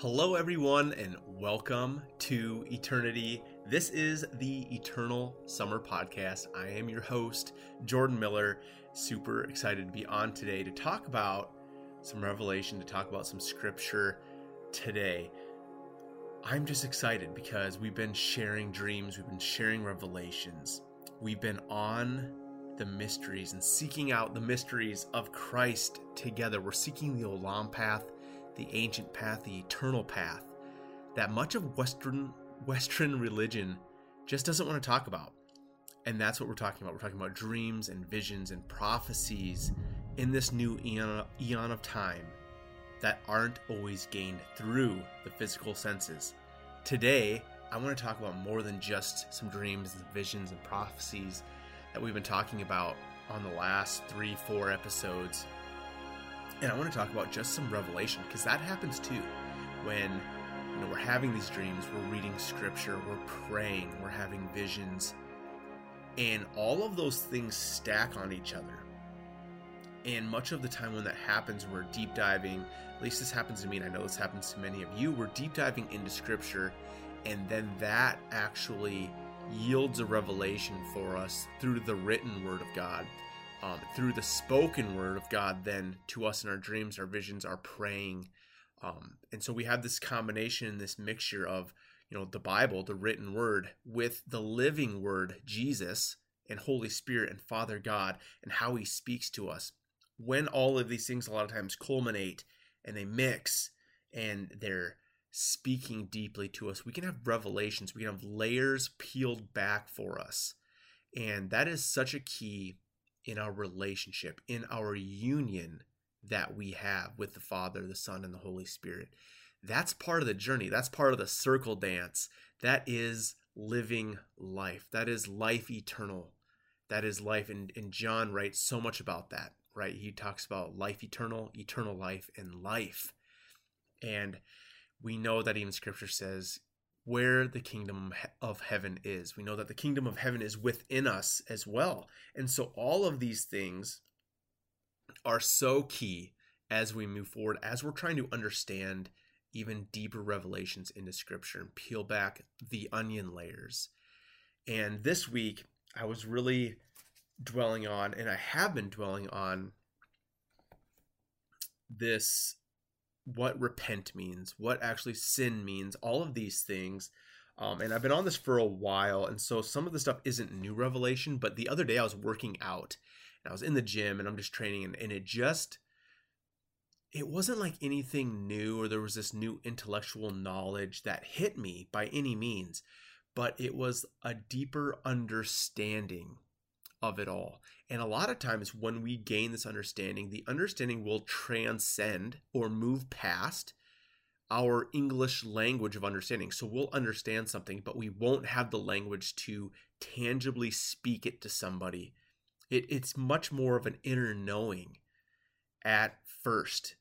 Hello, everyone, and welcome to Eternity. This is the Eternal Summer Podcast. I am your host, Jordan Miller. Super excited to be on today to talk about some revelation, to talk about some scripture today. I'm just excited because we've been sharing dreams, we've been sharing revelations, we've been on the mysteries and seeking out the mysteries of Christ together. We're seeking the Olam path the ancient path, the eternal path, that much of Western Western religion just doesn't want to talk about. And that's what we're talking about. We're talking about dreams and visions and prophecies in this new eon, eon of time that aren't always gained through the physical senses. Today, I want to talk about more than just some dreams and visions and prophecies that we've been talking about on the last three, four episodes and I want to talk about just some revelation because that happens too. When you know we're having these dreams, we're reading scripture, we're praying, we're having visions, and all of those things stack on each other. And much of the time when that happens, we're deep diving. At least this happens to me, and I know this happens to many of you. We're deep diving into scripture, and then that actually yields a revelation for us through the written word of God um, through the spoken word of God, then to us in our dreams, our visions, our praying. Um, and so we have this combination, this mixture of, you know, the Bible, the written word, with the living word, Jesus, and Holy Spirit and Father God, and how He speaks to us. When all of these things a lot of times culminate and they mix and they're speaking deeply to us, we can have revelations, we can have layers peeled back for us. And that is such a key in our relationship, in our union that we have with the Father, the Son, and the Holy Spirit. That's part of the journey. That's part of the circle dance. That is living life. That is life eternal. That is life. And, and John writes so much about that, right? He talks about life eternal, eternal life, and life. And we know that even scripture says where the kingdom of heaven is. We know that the kingdom of heaven is within us as well. And so all of these things are so key as we move forward, as we're trying to understand even deeper revelations into scripture and peel back the onion layers. And this week, I was really dwelling on, and I have been dwelling on this what repent means, what actually sin means, all of these things. Um, and I've been on this for a while, and so some of the stuff isn't new revelation. But the other day I was working out, and I was in the gym, and I'm just training, and, and it just it wasn't like anything new or there was this new intellectual knowledge that hit me by any means, but it was a deeper understanding of it all. And a lot of times when we gain this understanding, the understanding will transcend or move past our English language of understanding. So we'll understand something, but we won't have the language to tangibly speak it to somebody. It, it's much more of an inner knowing at first.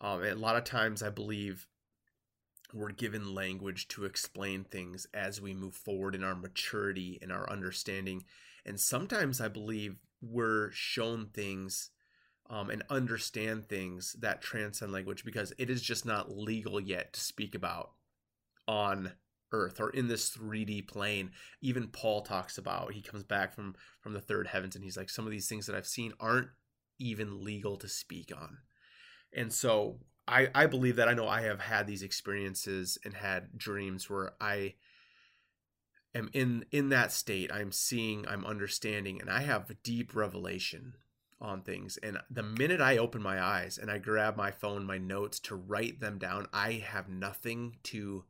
Um, a lot of times, I believe we're given language to explain things as we move forward in our maturity and our understanding. And sometimes I believe we're shown things um, and understand things that transcend language because it is just not legal yet to speak about on earth or in this 3D plane. Even Paul talks about he comes back from from the third heavens and he's like some of these things that I've seen aren't even legal to speak on. And so I I believe that. I know I have had these experiences and had dreams where I am in in that state. I'm seeing i'm understanding and i have deep revelation on things. And the minute i open my eyes and i grab my phone my notes to write them down i have nothing to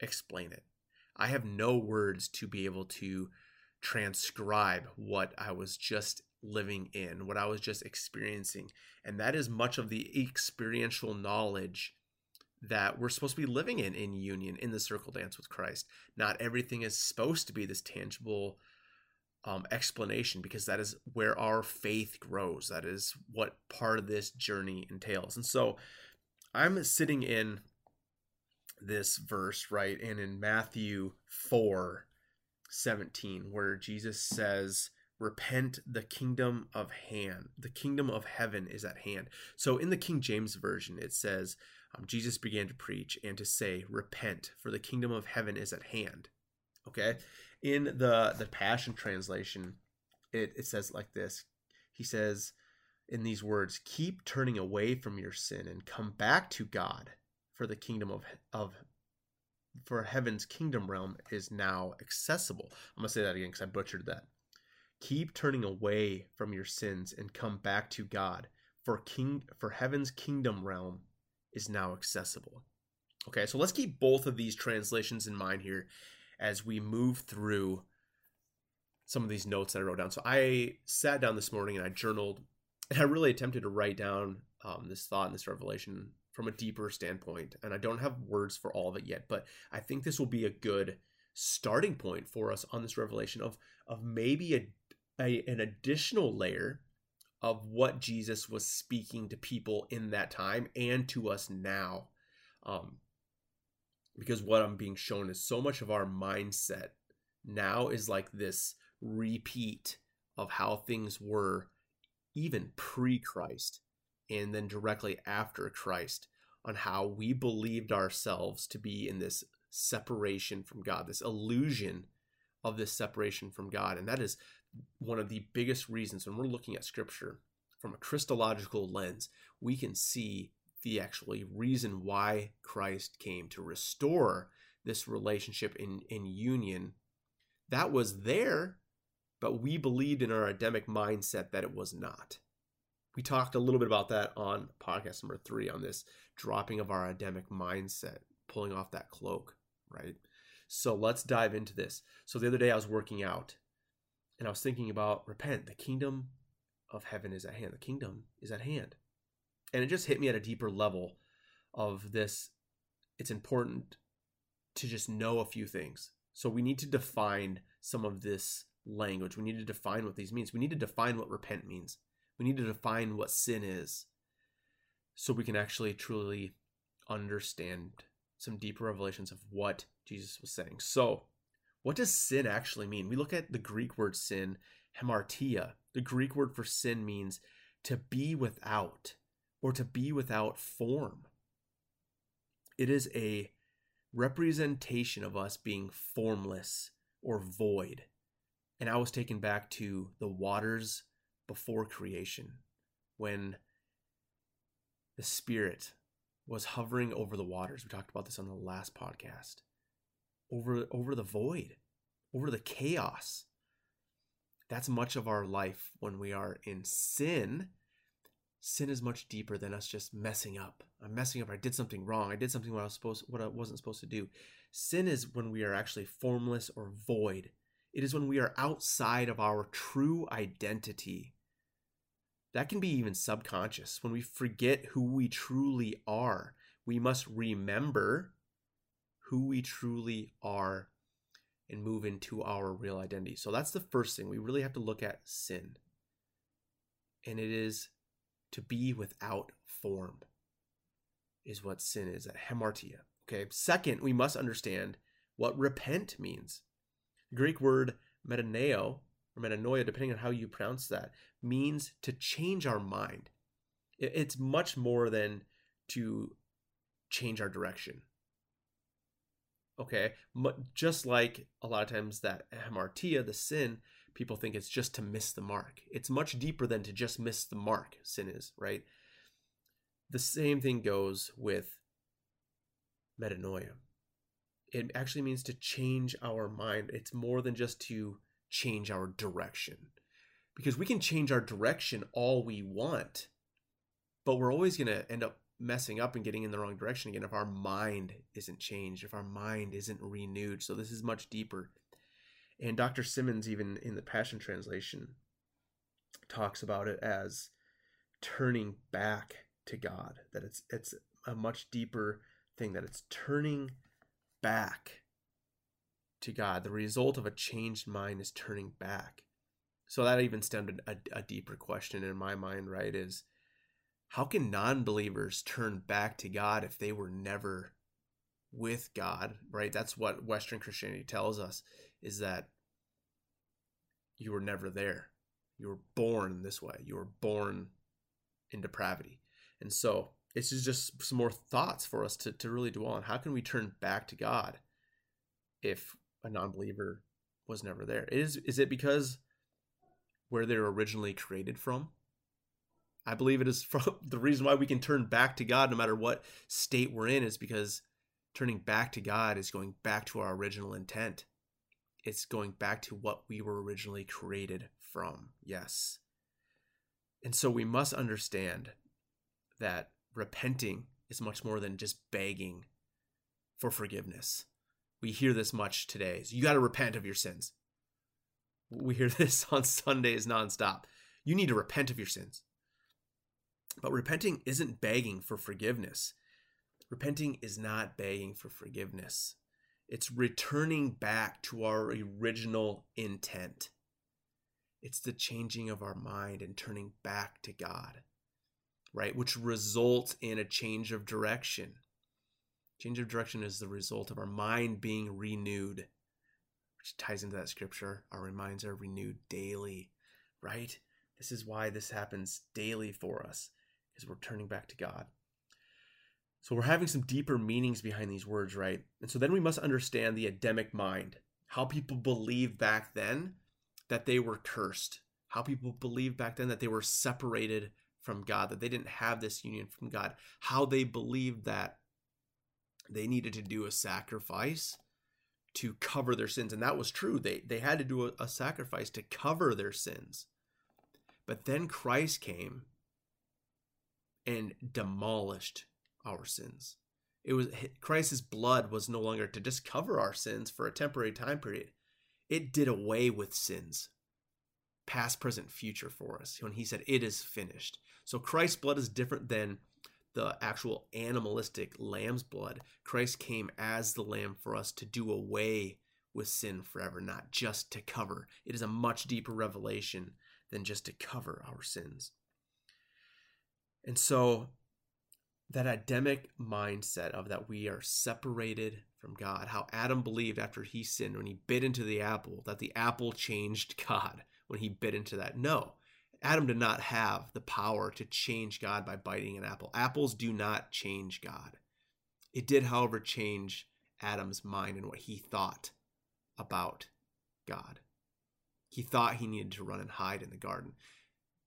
explain it. I have no words to be able to transcribe what i was just living in what i was just experiencing and that is much of the experiential knowledge that we're supposed to be living in in union in the circle dance with Christ. Not everything is supposed to be this tangible um, explanation because that is where our faith grows. That is what part of this journey entails. And so I'm sitting in this verse, right? And in Matthew 4 17, where Jesus says, repent the kingdom of hand the kingdom of heaven is at hand. So in the king james version it says um, jesus began to preach and to say repent for the kingdom of heaven is at hand. Okay? In the the passion translation it, it says like this. He says in these words keep turning away from your sin and come back to god for the kingdom of of for heaven's kingdom realm is now accessible. I'm gonna say that again because i butchered that keep turning away from your sins and come back to God for king for heaven's kingdom realm is now accessible. Okay, so let's keep both of these translations in mind here as we move through some of these notes that I wrote down. So I sat down this morning and I journaled and I really attempted to write down um, this thought and this revelation from a deeper standpoint. And I don't have words for all of it yet, but I think this will be a good starting point for us on this revelation of of maybe a a, an additional layer of what Jesus was speaking to people in that time and to us now. Um, because what I'm being shown is so much of our mindset now is like this repeat of how things were even pre Christ and then directly after Christ on how we believed ourselves to be in this separation from God, this illusion of this separation from God. And that is one of the biggest reasons when we're looking at scripture from a Christological lens, we can see the actually reason why Christ came to restore this relationship in, in union. That was there, but we believed in our Adamic mindset that it was not. We talked a little bit about that on podcast number three on this dropping of our Adamic mindset, pulling off that cloak, right? So let's dive into this. So the other day I was working out and I was thinking about repent. The kingdom of heaven is at hand. The kingdom is at hand. And it just hit me at a deeper level of this. It's important to just know a few things. So we need to define some of this language. We need to define what these means. We need to define what repent means. We need to define what sin is so we can actually truly understand some deeper revelations of what Jesus was saying. So, what does sin actually mean? We look at the Greek word sin, hamartia. The Greek word for sin means to be without or to be without form. It is a representation of us being formless or void. And I was taken back to the waters before creation when the Spirit was hovering over the waters. We talked about this on the last podcast over over the void, over the chaos. That's much of our life when we are in sin. Sin is much deeper than us just messing up. I'm messing up. I did something wrong. I did something what I was supposed what I wasn't supposed to do. Sin is when we are actually formless or void. It is when we are outside of our true identity. That can be even subconscious. When we forget who we truly are, we must remember who we truly are and move into our real identity. So that's the first thing. We really have to look at sin. And it is to be without form, is what sin is, at hamartia. Okay. Second, we must understand what repent means. The Greek word metanoeo or metanoia, depending on how you pronounce that, means to change our mind. It's much more than to change our direction okay just like a lot of times that hamartia the sin people think it's just to miss the mark. It's much deeper than to just miss the mark sin is right? The same thing goes with metanoia. It actually means to change our mind. It's more than just to change our direction. Because we can change our direction all we want but we're always going to end up messing up and getting in the wrong direction again if our mind isn't changed, if our mind isn't renewed. So this is much deeper. And Dr. Simmons, even in the Passion Translation, talks about it as turning back to God. That it's it's a much deeper thing. That it's turning back to God. The result of a changed mind is turning back. So that even stemmed a, a deeper question in my mind, right? Is how can non believers turn back to God if they were never with God, right? That's what Western Christianity tells us is that you were never there. You were born this way. You were born in depravity. And so it's just some more thoughts for us to, to really dwell on. How can we turn back to God if a non believer was never there? Is, is it because where they're originally created from? I believe it is from the reason why we can turn back to God no matter what state we're in is because turning back to God is going back to our original intent. It's going back to what we were originally created from. Yes. And so we must understand that repenting is much more than just begging for forgiveness. We hear this much today. So you got to repent of your sins. We hear this on Sundays nonstop. You need to repent of your sins. But repenting isn't begging for forgiveness. Repenting is not begging for forgiveness. It's returning back to our original intent. It's the changing of our mind and turning back to God, right? Which results in a change of direction. Change of direction is the result of our mind being renewed, which ties into that scripture. Our minds are renewed daily, right? This is why this happens daily for us, because we're turning back to God. So we're having some deeper meanings behind these words, right? And so then we must understand the Adamic mind, how people believed back then that they were cursed, how people believed back then that they were separated from God, that they didn't have this union from God, how they believed that they needed to do a sacrifice to cover their sins. And that was true. They, they had to do a, a sacrifice to cover their sins. But then Christ came and demolished our sins. It was Christ's blood was no longer to just cover our sins for a temporary time period. It did away with sins, past, present, future for us. When he said it is finished. So Christ's blood is different than the actual animalistic lamb's blood. Christ came as the lamb for us to do away with sin forever, not just to cover. It is a much deeper revelation than just to cover our sins. And so that Adamic mindset of that we are separated from God, how Adam believed after he sinned when he bit into the apple, that the apple changed God when he bit into that. No, Adam did not have the power to change God by biting an apple. Apples do not change God. It did, however, change Adam's mind and what he thought about God. He thought he needed to run and hide in the garden.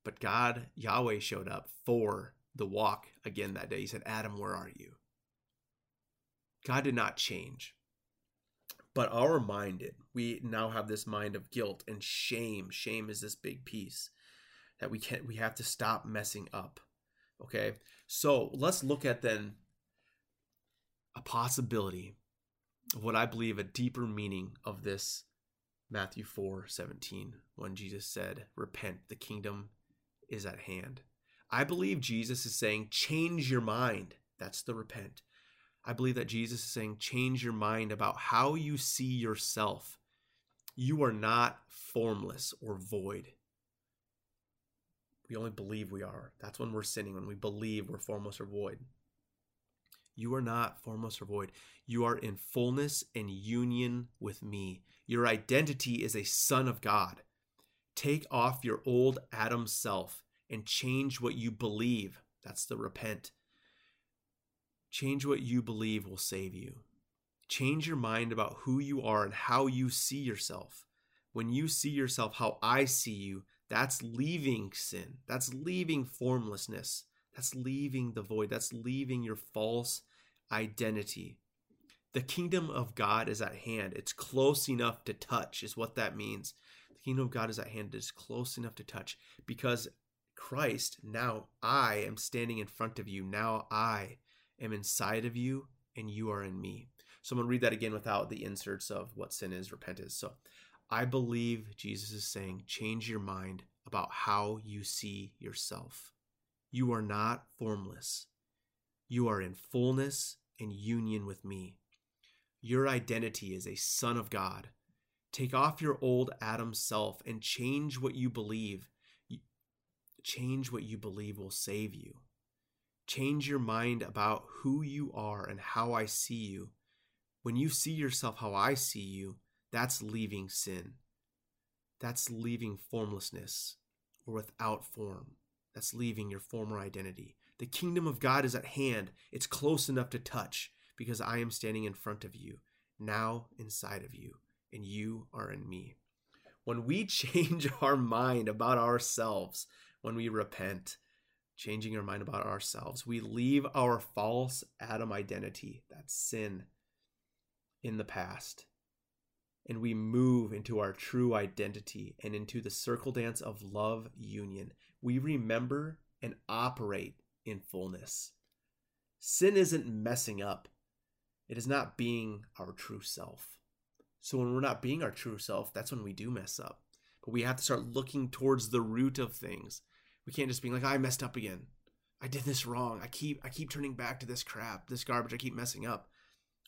But God, Yahweh, showed up for the walk again that day. He said, Adam, where are you? God did not change, but our mind did. We now have this mind of guilt and shame. Shame is this big piece that we can't, we have to stop messing up. Okay. So let's look at then a possibility of what I believe a deeper meaning of this Matthew 4 17, when Jesus said, Repent, the kingdom is at hand. I believe Jesus is saying, change your mind. That's the repent. I believe that Jesus is saying, change your mind about how you see yourself. You are not formless or void. We only believe we are. That's when we're sinning, when we believe we're formless or void. You are not formless or void. You are in fullness and union with me. Your identity is a son of God. Take off your old Adam self and change what you believe. That's the repent. Change what you believe will save you. Change your mind about who you are and how you see yourself. When you see yourself how I see you, that's leaving sin. That's leaving formlessness. That's leaving the void. That's leaving your false identity. The kingdom of God is at hand. It's close enough to touch, is what that means. The kingdom of God is at hand. It is close enough to touch because Christ, now I am standing in front of you. Now I am inside of you and you are in me. So I'm going to read that again without the inserts of what sin is, repent is. So I believe Jesus is saying, change your mind about how you see yourself. You are not formless. You are in fullness and union with me. Your identity is a son of God. Take off your old Adam self and change what you believe Change what you believe will save you. Change your mind about who you are and how I see you. When you see yourself how I see you, that's leaving sin. that's leaving formlessness or without form. That's leaving your former identity. The kingdom of God is at hand. It's close enough to touch because I am standing in front of you, now inside of you, and you are in me. When we change our mind about ourselves, when we repent, changing our mind about ourselves, we leave our false Adam identity, that sin, in the past. And we move into our true identity and into the circle dance of love union. We remember and operate in fullness. Sin isn't messing up, it is not being our true self. So when we're not being our true self, that's when we do mess up. But we have to start looking towards the root of things. We can't just be like, I messed up again. I did this wrong. I keep I keep turning back to this crap, this garbage. I keep messing up.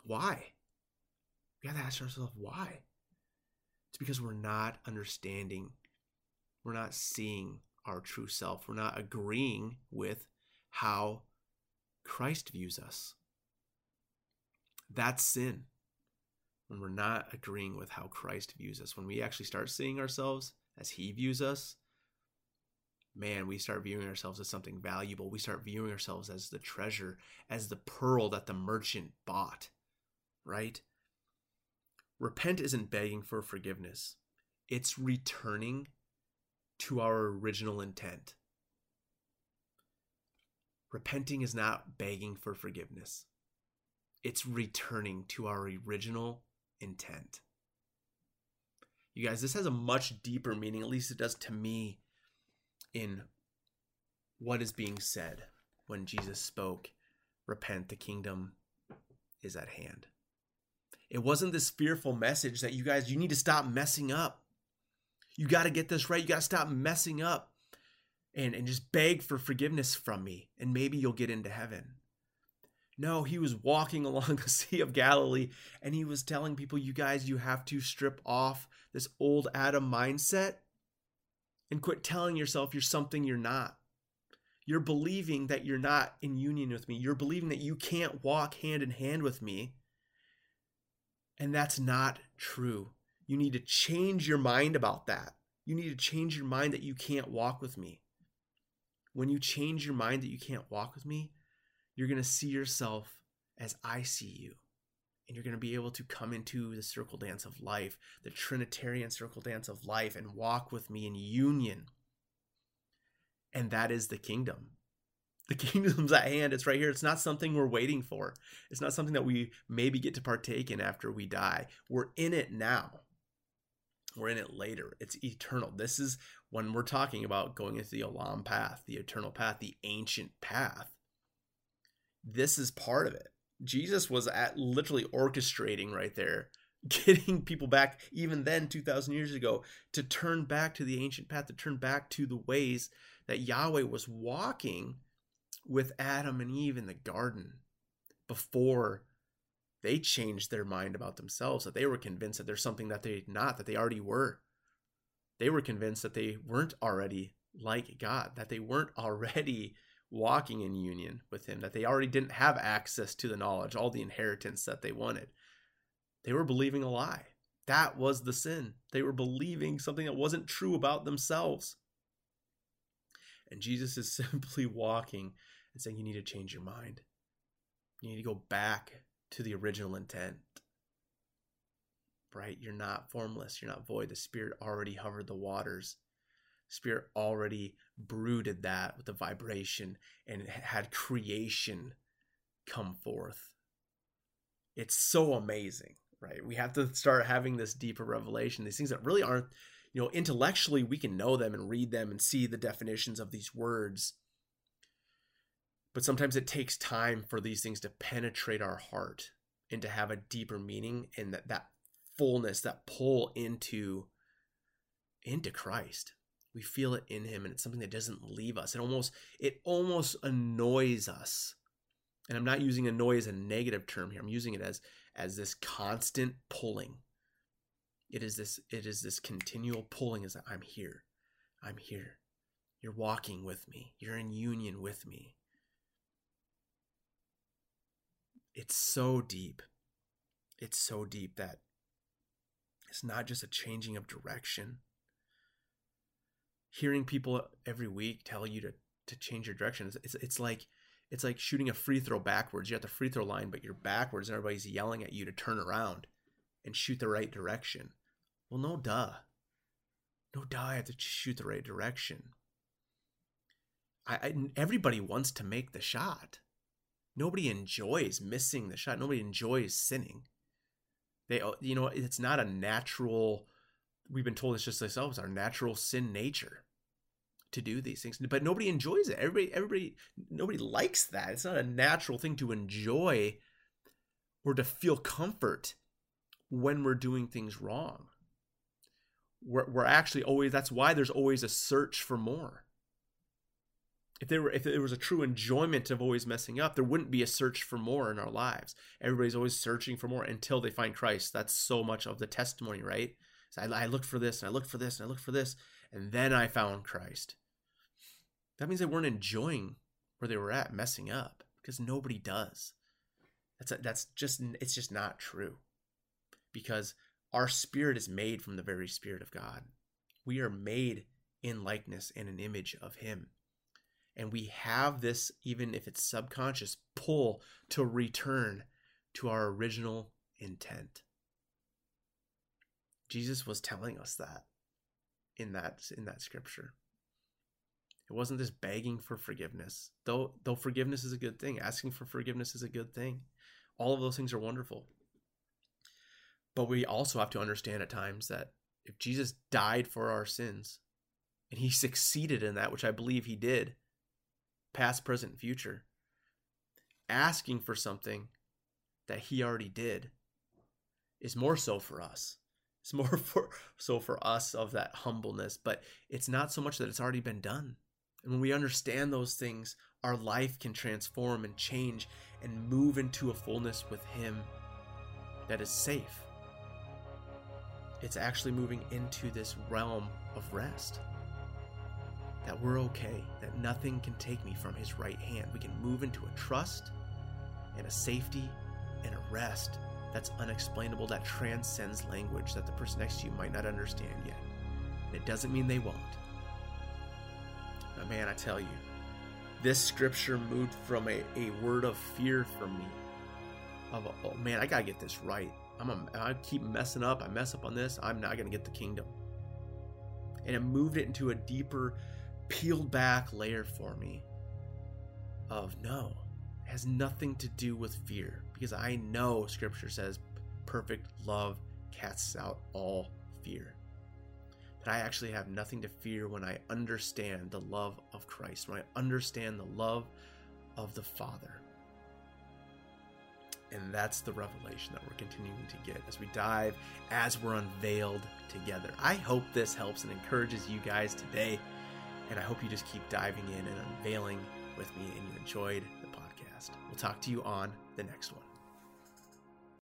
Why? We have to ask ourselves why. It's because we're not understanding. We're not seeing our true self. We're not agreeing with how Christ views us. That's sin. When we're not agreeing with how Christ views us, when we actually start seeing ourselves as He views us, man, we start viewing ourselves as something valuable. We start viewing ourselves as the treasure, as the pearl that the merchant bought, right? Repent isn't begging for forgiveness, it's returning to our original intent. Repenting is not begging for forgiveness, it's returning to our original intent. You guys, this has a much deeper meaning, at least it does to me, in what is being said when Jesus spoke, Repent, the kingdom is at hand. It wasn't this fearful message that you guys, you need to stop messing up. You got to get this right. You got to stop messing up and, and just beg for forgiveness from me, and maybe you'll get into heaven. No, he was walking along the Sea of Galilee and he was telling people, you guys, you have to strip off this old Adam mindset and quit telling yourself you're something you're not. You're believing that you're not in union with me. You're believing that you can't walk hand in hand with me. And that's not true. You need to change your mind about that. You need to change your mind that you can't walk with me when you change your mind that you can't walk with me, you're going to see yourself as I see you. And you're going to be able to come into the circle dance of life, the Trinitarian circle dance of life, and walk with me in union. And that is the kingdom. The kingdom's at hand. It's right here. It's not something we're waiting for. It's not something that we maybe get to partake in after we die. We're in it now. We're in it later. It's eternal. This is when we're talking about going into the Olam path, the eternal path, the ancient path. This is part of it. Jesus was at literally orchestrating right there, getting people back even then 2000 years ago to turn back to the ancient path, to turn back to the ways that Yahweh was walking with Adam and Eve in the garden before they changed their mind about themselves, that they were convinced that there's something that they not, that they already were. They were convinced that they weren't already like God, that they weren't already walking in union with Him, that they already didn't have access to the knowledge, all the inheritance that they wanted. They were believing a lie. That was the sin. They were believing something that wasn't true about themselves. And Jesus is simply walking and saying, You need to change your mind. You need to go back to the original intent. Right? You're not formless, you're not void. The Spirit already hovered the waters. Spirit already brooded that with the vibration and had creation come forth. It's so amazing, right? We have to start having this deeper revelation. These things that really aren't, you know, intellectually we can know them and read them and see the definitions of these words but sometimes it takes time for these things to penetrate our heart and to have a deeper meaning and that, that fullness, that pull into into Christ. We feel it in him and it's something that doesn't leave us. It almost it almost annoys us. And I'm not using annoy as a negative term here. I'm using it as as this constant pulling. It is this it is this continual pulling as I'm here. I'm here. You're walking with me. You're in union with me. it's so deep. It's so deep that it's not just a changing of direction, hearing people every week tell you to to change your direction. It's, it's, it's like it's like shooting a free throw backwards. You're at the free throw line, but you're backwards, and everybody's yelling at you to turn around and shoot the right direction. Well, no duh. No duh, I have to shoot the right direction. I, I everybody wants to make the shot. Nobody enjoys missing the shot. Nobody enjoys sinning. They, uh, you know, it's not a natural. We've been told it's just ourselves, our natural sin nature to do these things. But nobody enjoys it. Everybody everybody nobody likes that. It's not a natural thing to enjoy or to feel comfort when we're doing things wrong. We're, we're actually always that's why there's always a search for more. If there were if there was a true enjoyment of always messing up there wouldn't be a search for more in our lives. Everybody's always searching for more until they find christ. That's so much of the testimony right so I, I looked for this and i looked for this and i looked for this and then i found christ that means they weren't enjoying where they were at, messing up, because nobody does. That's a, that's just it's just not true. Because our spirit is made from the very spirit of God. We are made in likeness and an image of him. And we have this even if it's subconscious pull to return to our original intent. Jesus was telling us that in that in that scripture. It wasn't this begging for forgiveness. Though though forgiveness is a good thing, asking for forgiveness is a good thing. All of those things are wonderful. But we also have to understand at times that if Jesus died for our sins and he succeeded in that, which I believe he did, past, present, future, asking for something that he already did is more so for us. It's more for so for us of that humbleness, but it's not so much that it's already been done. And when we understand those things, our life can transform and change and move into a fullness with Him that is safe. It's actually moving into this realm of rest. That we're okay, that nothing can take me from His right hand. We can move into a trust and a safety and a rest that's unexplainable, that transcends language that the person next to you might not understand yet. And it doesn't mean they won't But man, I tell you, this scripture moved from a, a word of fear for me. Of oh man, I gotta get this right. I'm a, I keep messing up. I mess up on this. I'm not gonna get the kingdom. And it moved it into a deeper, peeled back layer for me. Of no, has nothing to do with fear because I know Scripture says perfect love casts out all fear that I actually have nothing to fear when I understand the love of Christ, when I understand the love of the Father. And that's the revelation that we're continuing to get as we dive, as we're unveiled together. I hope this helps and encourages you guys today. And I hope you just keep diving in and unveiling with me and you enjoyed. We'll talk to you on the next one.